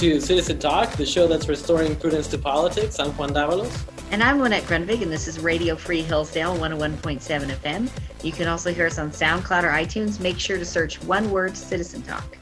To Citizen Talk, the show that's restoring prudence to politics. I'm Juan Davalos. And I'm Lynette Grunvig, and this is Radio Free Hillsdale 101.7 FM. You can also hear us on SoundCloud or iTunes. Make sure to search one word Citizen Talk.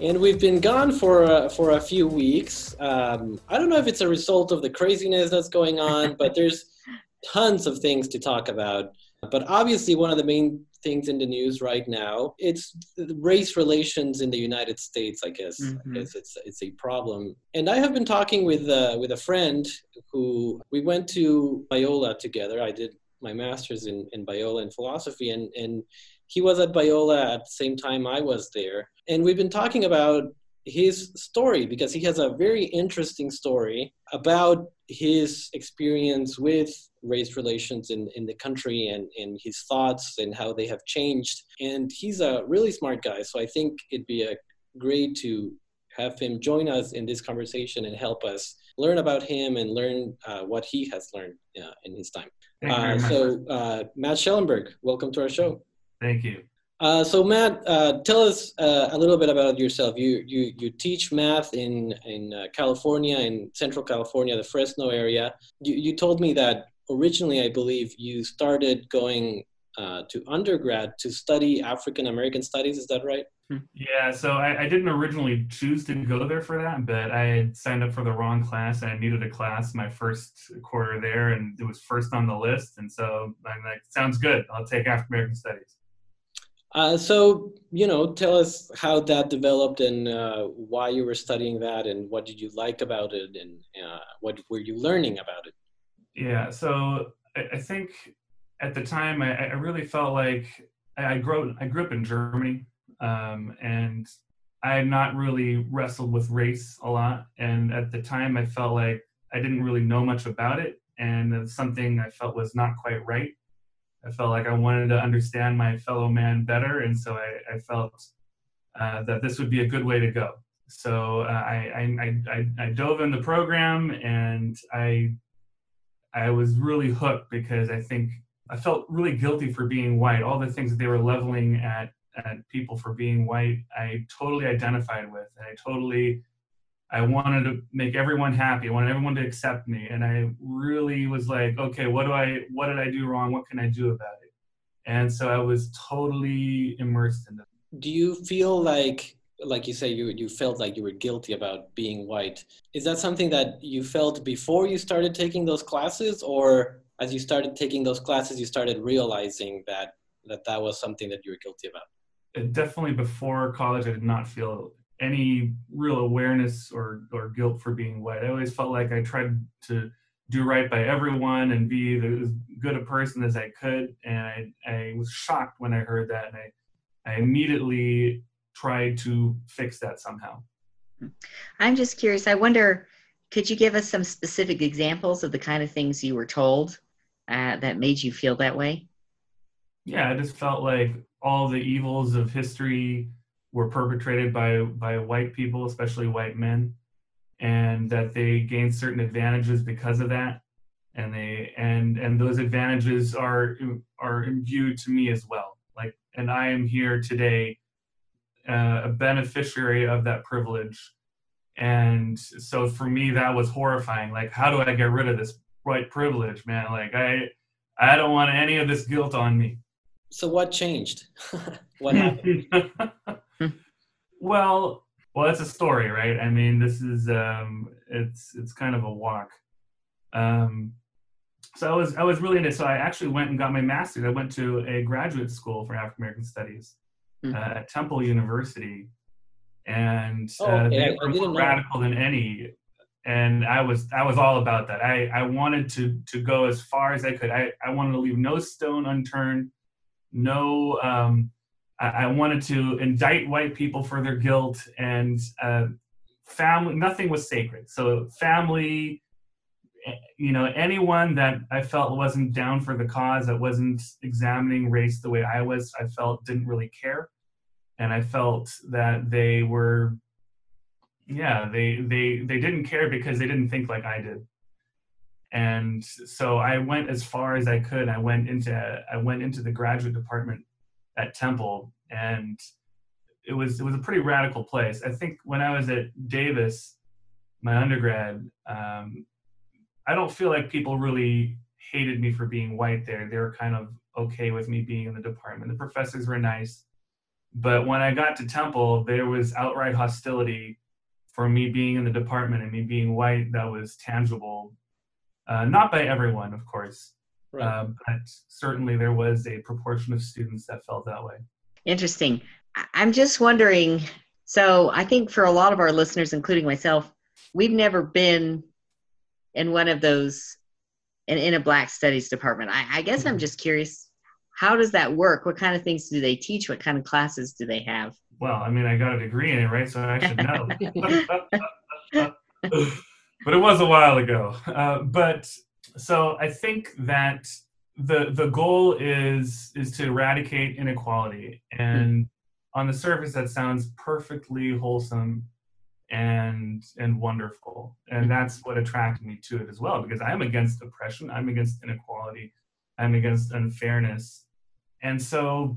And we've been gone for uh, for a few weeks. Um, I don't know if it's a result of the craziness that's going on, but there's tons of things to talk about. But obviously, one of the main things in the news right now it's race relations in the United States. I guess, mm-hmm. I guess it's it's a problem. And I have been talking with uh, with a friend who we went to Biola together. I did my master's in in Biola in philosophy, and and he was at Biola at the same time I was there. And we've been talking about his story because he has a very interesting story about his experience with race relations in, in the country and, and his thoughts and how they have changed. And he's a really smart guy. So I think it'd be a great to have him join us in this conversation and help us learn about him and learn uh, what he has learned uh, in his time. Uh, so, uh, Matt Schellenberg, welcome to our show. Thank you. Uh, so Matt, uh, tell us uh, a little bit about yourself. You you you teach math in in uh, California, in Central California, the Fresno area. You you told me that originally, I believe, you started going uh, to undergrad to study African American studies. Is that right? Hmm. Yeah. So I, I, didn't originally choose to go there for that, but I had signed up for the wrong class, and I needed a class my first quarter there, and it was first on the list. And so I'm like, sounds good. I'll take African American studies. Uh, so, you know, tell us how that developed and uh, why you were studying that and what did you like about it and uh, what were you learning about it? Yeah, so I, I think at the time I, I, really felt like I grew, I grew up in Germany um, and I had not really wrestled with race a lot. And at the time I felt like I didn't really know much about it and something I felt was not quite right. I felt like I wanted to understand my fellow man better, and so I, I felt uh, that this would be a good way to go. So uh, I, I, I, I, dove in the program, and I I was really hooked because I think I felt really guilty for being white. All the things that they were leveling at at people for being white, I totally identified with, and I totally I wanted to make everyone happy. I wanted everyone to accept me. And I really was like, okay, what do I, what did I do wrong? What can I do about it? And so I was totally immersed in that. Do you feel like, like you say, you, you felt like you were guilty about being white? Is that something that you felt before you started taking those classes? Or as you started taking those classes, you started realizing that that, that was something that you were guilty about? Definitely before college, I did not feel any real awareness or or guilt for being white. I always felt like I tried to do right by everyone and be as good a person as I could. And I, I was shocked when I heard that, and I, I immediately tried to fix that somehow. I'm just curious. I wonder, could you give us some specific examples of the kind of things you were told uh, that made you feel that way? Yeah, I just felt like all the evils of history were perpetrated by by white people, especially white men, and that they gained certain advantages because of that, and they and and those advantages are are imbued to me as well. Like, and I am here today, uh, a beneficiary of that privilege, and so for me that was horrifying. Like, how do I get rid of this white privilege, man? Like, I I don't want any of this guilt on me. So what changed? what happened? Well, well, that's a story, right? I mean, this is um, it's it's kind of a walk. Um, so I was I was really into. So I actually went and got my master's. I went to a graduate school for African American Studies mm-hmm. uh, at Temple University, and uh, oh, okay. they were more radical than any. And I was I was all about that. I I wanted to to go as far as I could. I I wanted to leave no stone unturned, no um, I, wanted to indict white people for their guilt and uh, family. Nothing was sacred. So family, you know, anyone that I felt wasn't down for the cause, that wasn't examining race the way I was, I felt didn't really care, and I felt that they were, yeah, they they they didn't care because they didn't think like I did and so I went as far as I could. I went into I went into the graduate department at Temple, and it was it was a pretty radical place. I think when I was at Davis, my undergrad, um, I don't feel like people really hated me for being white there. They were kind of okay with me being in the department. The professors were nice. But when I got to Temple, there was outright hostility for me being in the department and me being white that was tangible. Uh, not by everyone, of course, right. uh, but certainly there was a proportion of students that felt that way. Interesting. I'm just wondering. So I think for a lot of our listeners, including myself, we've never been in one of those in, in a black studies department. I, I guess I'm mm-hmm. just curious, how does that work? What kind of things do they teach? What kind of classes do they have? Well, I mean, I got a degree in it, right? So I should know. but it was a while ago. Uh, but so I think that the the goal is is to eradicate inequality, and on the surface, that sounds perfectly wholesome and and wonderful. And mm-hmm. that's what attracted me to it as well because i'm against oppression i'm against inequality i'm against unfairness. And so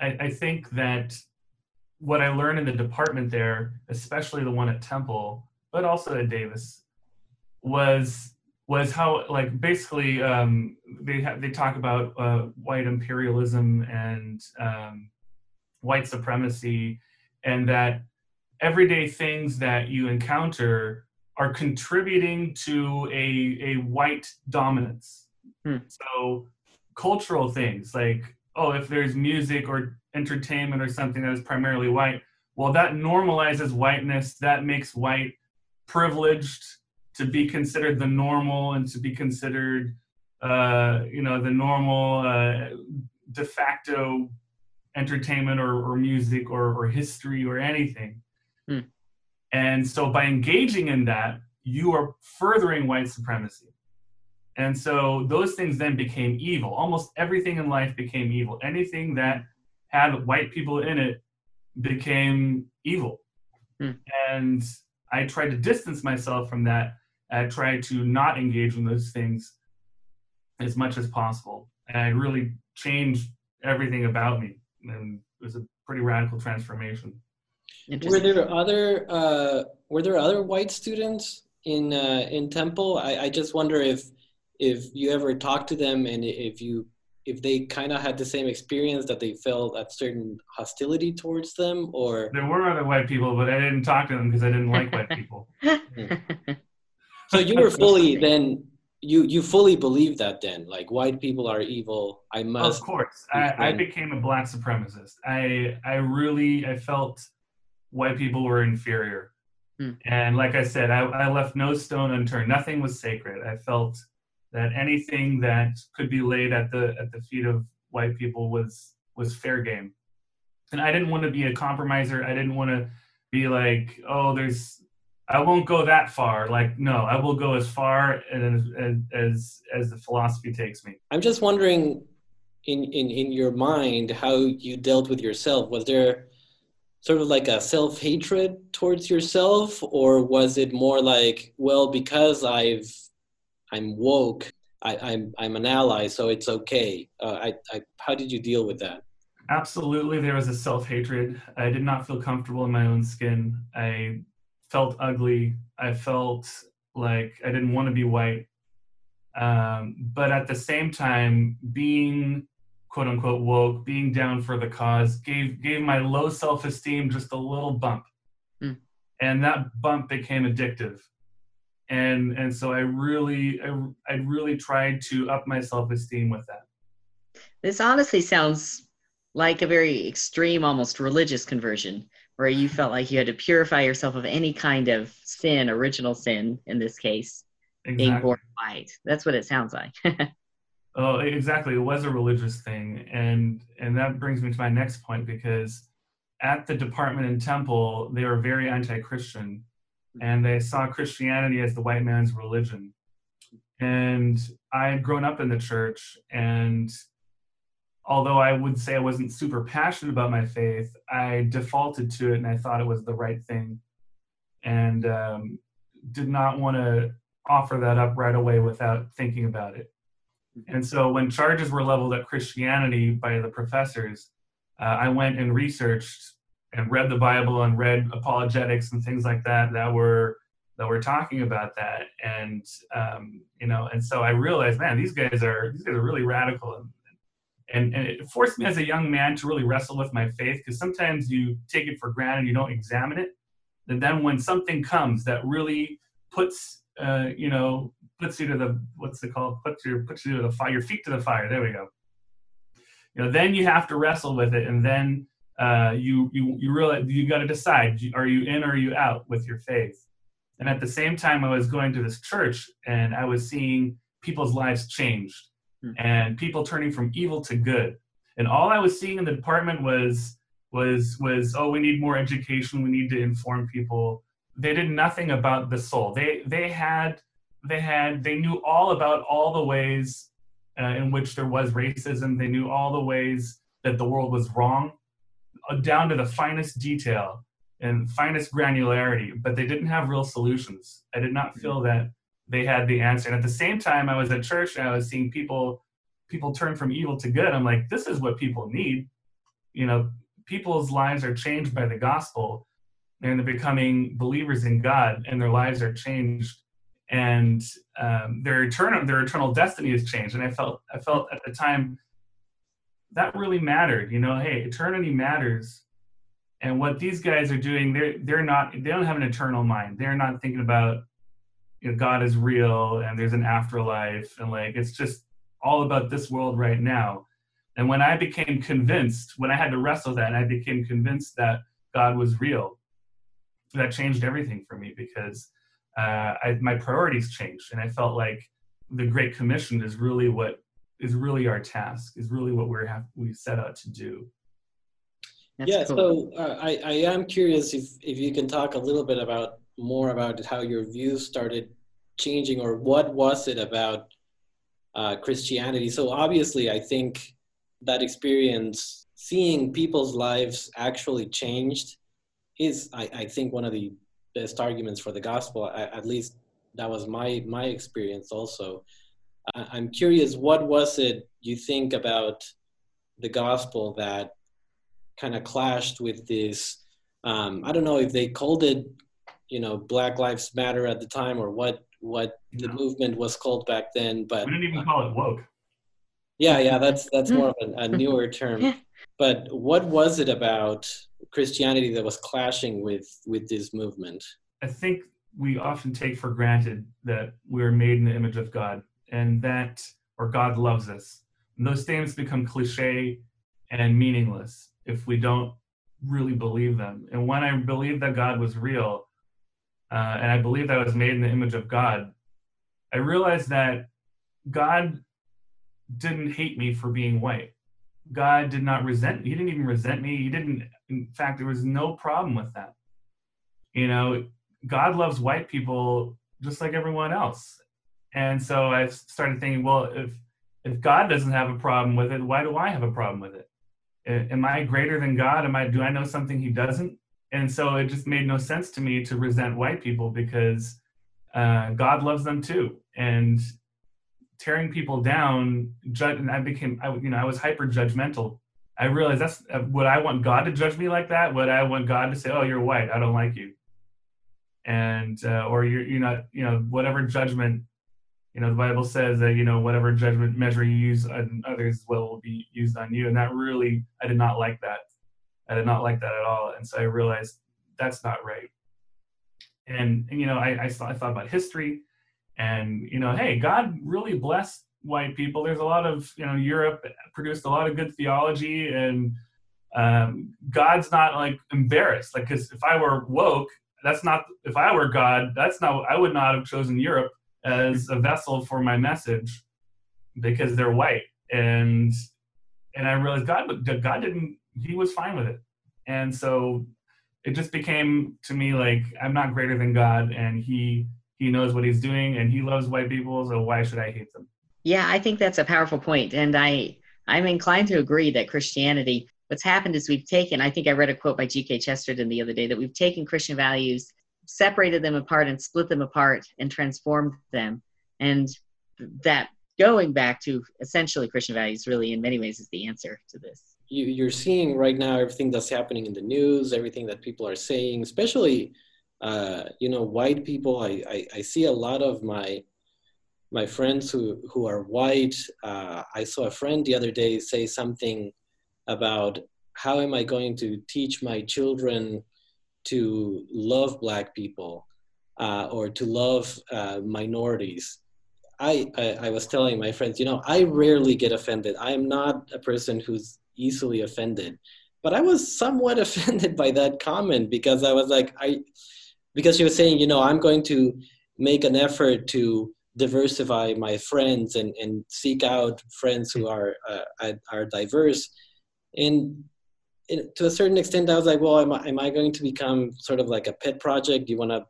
I, I think that what i learned in the department there especially the one at temple but also at davis was was how like basically um, they have they talk about uh, white imperialism and um, white supremacy and that everyday things that you encounter are contributing to a, a white dominance. Hmm. So cultural things like, oh, if there's music or entertainment or something that is primarily white, well, that normalizes whiteness. That makes white privileged to be considered the normal and to be considered, uh, you know, the normal uh, de facto entertainment or, or music or, or history or anything. Hmm. And so by engaging in that, you are furthering white supremacy. And so those things then became evil. Almost everything in life became evil. Anything that had white people in it became evil. Hmm. And I tried to distance myself from that. I tried to not engage in those things as much as possible. And I really changed everything about me. And it was a pretty radical transformation. Were there other uh, were there other white students in uh, in Temple? I, I just wonder if if you ever talked to them and if you if they kind of had the same experience that they felt a certain hostility towards them or there were other white people but i didn't talk to them because i didn't like white people so you were fully then you you fully believe that then like white people are evil i must of course I, I became a black supremacist i i really i felt white people were inferior. Hmm. And like I said, I, I left no stone unturned. Nothing was sacred. I felt that anything that could be laid at the at the feet of white people was was fair game. And I didn't want to be a compromiser. I didn't want to be like, oh, there's I won't go that far. Like, no, I will go as far as as as the philosophy takes me. I'm just wondering in in in your mind how you dealt with yourself. Was there sort of like a self hatred towards yourself, or was it more like, well, because I've I'm woke, I, am I'm, I'm an ally, so it's okay. Uh, I, I how did you deal with that? Absolutely, there was a self hatred. I did not feel comfortable in my own skin. I felt ugly. I felt like I didn't want to be white. Um, but at the same time, being quote unquote woke, being down for the cause, gave gave my low self esteem just a little bump, mm. and that bump became addictive, and and so I really I, I really tried to up my self esteem with that. This honestly sounds like a very extreme, almost religious conversion, where you felt like you had to purify yourself of any kind of sin, original sin in this case, exactly. being born white. That's what it sounds like. Oh, exactly. It was a religious thing, and and that brings me to my next point because at the department in Temple, they were very anti-Christian, and they saw Christianity as the white man's religion. And I had grown up in the church, and although I would say I wasn't super passionate about my faith, I defaulted to it, and I thought it was the right thing, and um, did not want to offer that up right away without thinking about it. And so when charges were leveled at Christianity by the professors, uh, I went and researched and read the Bible and read apologetics and things like that that were that were talking about that. And um, you know and so I realized man these guys are these guys are really radical and and, and it forced me as a young man to really wrestle with my faith because sometimes you take it for granted you don't examine it. And then when something comes that really puts uh, you know puts you to the what's it called? Puts your puts you to the fire your feet to the fire. There we go. You know then you have to wrestle with it and then uh, you you you really you got to decide are you in or are you out with your faith? And at the same time i was going to this church and i was seeing people's lives changed. And people turning from evil to good. And all i was seeing in the department was was was oh we need more education we need to inform people. They did nothing about the soul. They they had they had they knew all about all the ways uh, in which there was racism. They knew all the ways that the world was wrong uh, down to the finest detail and finest granularity, but they didn't have real solutions. I did not feel that they had the answer. And at the same time, I was at church and I was seeing people people turn from evil to good. I'm like, this is what people need. You know, people's lives are changed by the gospel and they're becoming believers in God and their lives are changed and um, their eternal their eternal destiny is changed. And I felt I felt at the time that really mattered. You know, hey, eternity matters. And what these guys are doing, they're they're not they don't have an eternal mind. They're not thinking about you know, God is real and there's an afterlife and like it's just all about this world right now. And when I became convinced, when I had to wrestle that, and I became convinced that God was real, that changed everything for me because uh, I, my priorities changed, and I felt like the Great Commission is really what is really our task is really what we're have we set out to do That's yeah cool. so uh, I, I am curious if if you can talk a little bit about more about how your views started changing or what was it about uh, christianity so obviously i think that experience seeing people's lives actually changed is I, I think one of the best arguments for the gospel at least that was my my experience also I'm curious, what was it you think about the gospel that kind of clashed with this? Um, I don't know if they called it, you know, Black Lives Matter at the time or what what the movement was called back then. But we didn't even call it woke. Yeah, yeah, that's that's mm. more of a, a newer term. But what was it about Christianity that was clashing with with this movement? I think we often take for granted that we're made in the image of God and that or God loves us. And those statements become cliche and meaningless if we don't really believe them. And when I believed that God was real, uh, and I believed I was made in the image of God, I realized that God didn't hate me for being white. God did not resent me. He didn't even resent me. He didn't, in fact, there was no problem with that. You know, God loves white people just like everyone else. And so I started thinking, well, if if God doesn't have a problem with it, why do I have a problem with it? Am I greater than God? Am I do I know something He doesn't? And so it just made no sense to me to resent white people because uh, God loves them too. And tearing people down, judge, and I became, I, you know, I was hyper judgmental. I realized that's uh, would I want God to judge me like that? Would I want God to say, "Oh, you're white, I don't like you," and uh, or you're, you're not, you know, whatever judgment you know the bible says that you know whatever judgment measure you use on others will be used on you and that really i did not like that i did not like that at all. And so i realized that's not right. And, and you know I, I, thought, I thought about history and you know hey god really blessed white people. There's a lot of you know europe produced a lot of good theology and um, god's not like embarrassed. Like because if i were woke that's not if i were god that's not i would not have chosen europe as a vessel for my message because they're white. And and I realized God God didn't he was fine with it and so it just became to me like I'm not greater than God and he he knows what he's doing and he loves white people so why should I hate them yeah I think that's a powerful point and I I'm inclined to agree that Christianity what's happened is we've taken I think I read a quote by G.K. Chesterton the other day that we've taken Christian values separated them apart and split them apart and transformed them. And that going back to essentially Christian values really in many ways is the answer to this. you, you're seeing right now everything that's happening in the news, everything that people are saying, especially uh, you know white people. I, I, I see a lot of my my friends who who are white. Uh, I saw a friend the other day say something about how am I going to teach my children to love black people uh, or to love uh, minorities. I, I, I was telling my friends, you know, I rarely get offended. I am not a person who's easily offended, but I was somewhat offended by that comment because I was like, I, because she was saying, you know, I'm going to make an effort to diversify my friends and, and seek out friends who are uh, are diverse. And to a certain extent i was like well am I, am I going to become sort of like a pet project? Do you want to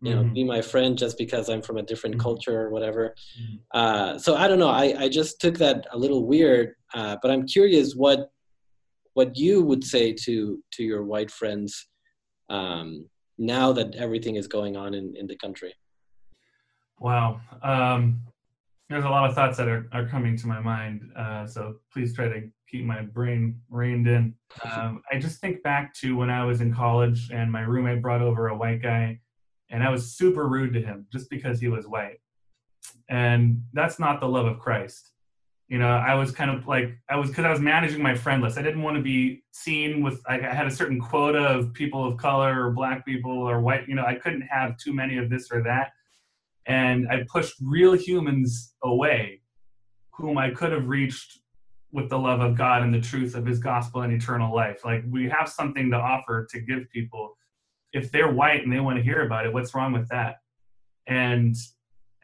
you know mm-hmm. be my friend just because i'm from a different mm-hmm. culture or whatever mm-hmm. uh, so i don't know I, I just took that a little weird uh, but i'm curious what what you would say to to your white friends um, now that everything is going on in, in the country Wow. Um, there's a lot of thoughts that are, are coming to my mind. Uh, so please try to keep my brain reined in. Um, I just think back to when I was in college and my roommate brought over a white guy, and I was super rude to him just because he was white. And that's not the love of Christ. You know, I was kind of like, I was, because I was managing my friend list. I didn't want to be seen with, like, I had a certain quota of people of color or black people or white. You know, I couldn't have too many of this or that and I pushed real humans away whom I could have reached with the love of God and the truth of his gospel and eternal life. Like we have something to offer to give people. If they're white and they want to hear about it, what's wrong with that? And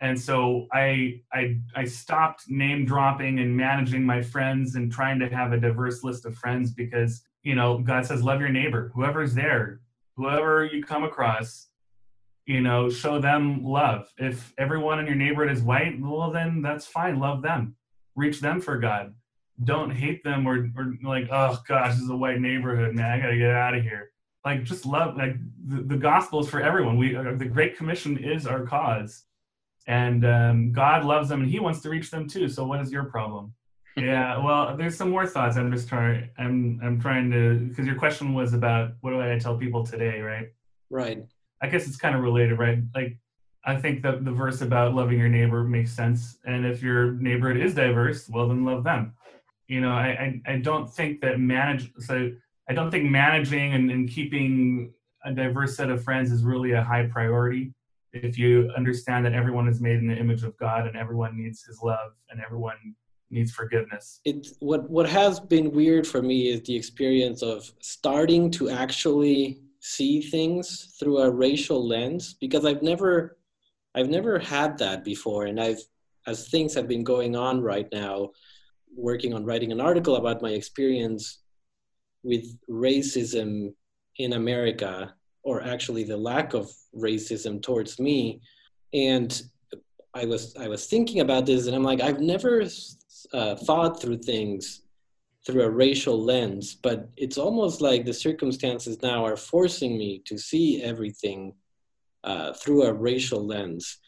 and so I I I stopped name dropping and managing my friends and trying to have a diverse list of friends because you know God says love your neighbor, whoever's there, whoever you come across, you know show them love. If everyone in your neighborhood is white well then that's fine. Love them. Reach them for god. Don't hate them or, or like oh gosh this is a white neighborhood man. I gotta get out of here like just love like the, the gospel is for everyone. We uh, the great commission is our cause. And um, god loves them and he wants to reach them too. So what is your problem? Yeah well there's some more thoughts. I'm just trying i'm i'm trying to because your question was about what do i tell people today right? Right. I guess it's kind of related, right? Like, I think that the verse about loving your neighbor makes sense. And if your neighborhood is diverse, well, then love them. You know, I, I, I don't think that manage, so I don't think managing and, and keeping a diverse set of friends is really a high priority. If you understand that everyone is made in the image of God and everyone needs his love and everyone needs forgiveness. What what has been weird for me is the experience of starting to actually see things through a racial lens because I've never I've never had that before and I've as things have been going on right now working on writing an article about my experience with racism in America or actually the lack of racism towards me and I was I was thinking about this and I'm like I've never uh, thought through things through a racial lens, but it's almost like the circumstances now are forcing me to see everything uh, through a racial lens.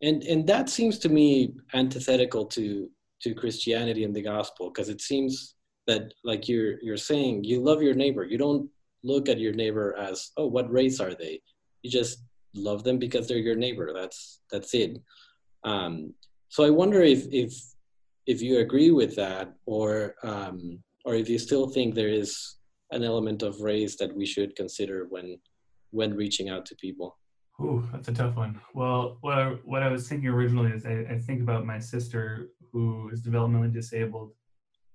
And, and that seems to me antithetical to, to Christianity and the gospel, because it seems that, like you're, you're saying, you love your neighbor. You don't look at your neighbor as, oh, what race are they? You just love them because they're your neighbor. That's, that's it. Um, so I wonder if, if if you agree with that, or um, or if you still think there is an element of race that we should consider when when reaching out to people. Ooh, that's a tough one. Well, what I, what I was thinking originally is I, I think about my sister who is developmentally disabled,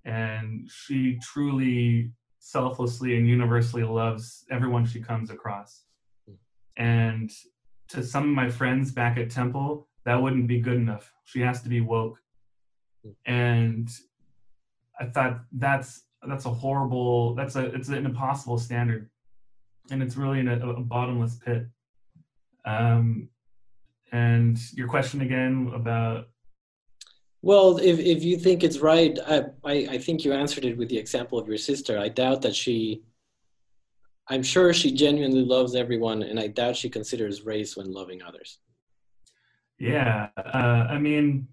and she truly selflessly and universally loves everyone she comes across. And to some of my friends back at Temple, that wouldn't be good enough. She has to be woke and I thought that's that's a horrible that's a it's an impossible standard, and it's really in a, a bottomless pit. Um, and your question again about well, if, if you think it's right, I, I, I, think you answered it with the example of your sister. I doubt that she, I'm sure she genuinely loves everyone, and I doubt she considers race when loving others. Yeah. Uh, I mean,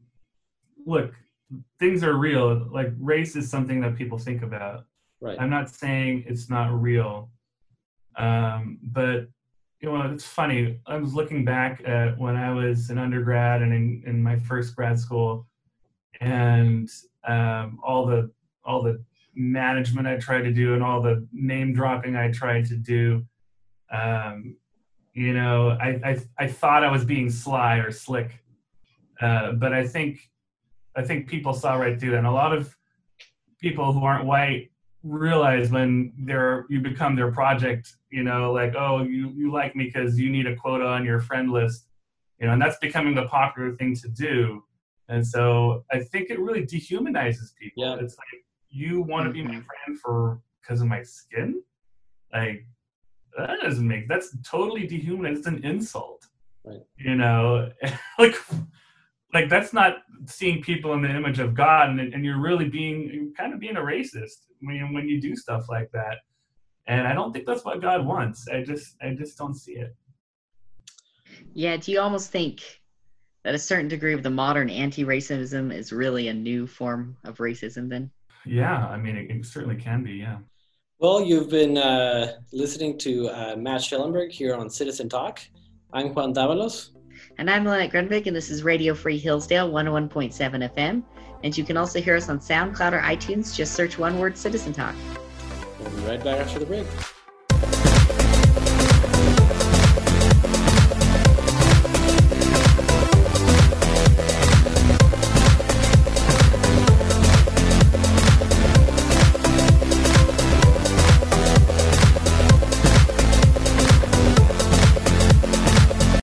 look, things are real. Like race is something that people think about, Right. I'm not saying it's not real, um, but you know, it's funny. I was looking back at when I was an undergrad and in, in my first grad school, and um, all the all the management I tried to do and all the name dropping I tried to do. Um, you know, I, I I thought I was being sly or slick, uh, but I think I think people saw right through that. And a lot of people who aren't white realize when they're you become their project you know like oh you you like me because you need a quota on your friend list you know and that's becoming the popular thing to do and so i think it really dehumanizes people Yeah. it's like you want to be my Mhm. friend for because of my skin like that doesn't make that's totally dehumanized. it's an insult Right. you know like like that's not seeing people in the image of God, and, and you're really being you're kind of being a racist when when you do stuff like that. And I don't think that's what God wants. I just I just don't see it. Yeah, do you almost think that a certain degree of the modern anti-racism is really a new form of racism then? Yeah, I mean it, it certainly can be. Yeah. Well, you've been uh, listening to uh, Matt Schellenberg here on Citizen Talk. I'm Juan Davalos. And I'm Lynette Grunvik, and this is Radio Free Hillsdale 101.7 FM. And you can also hear us on SoundCloud or iTunes. Just search one word Citizen Talk. We'll be right back after the break.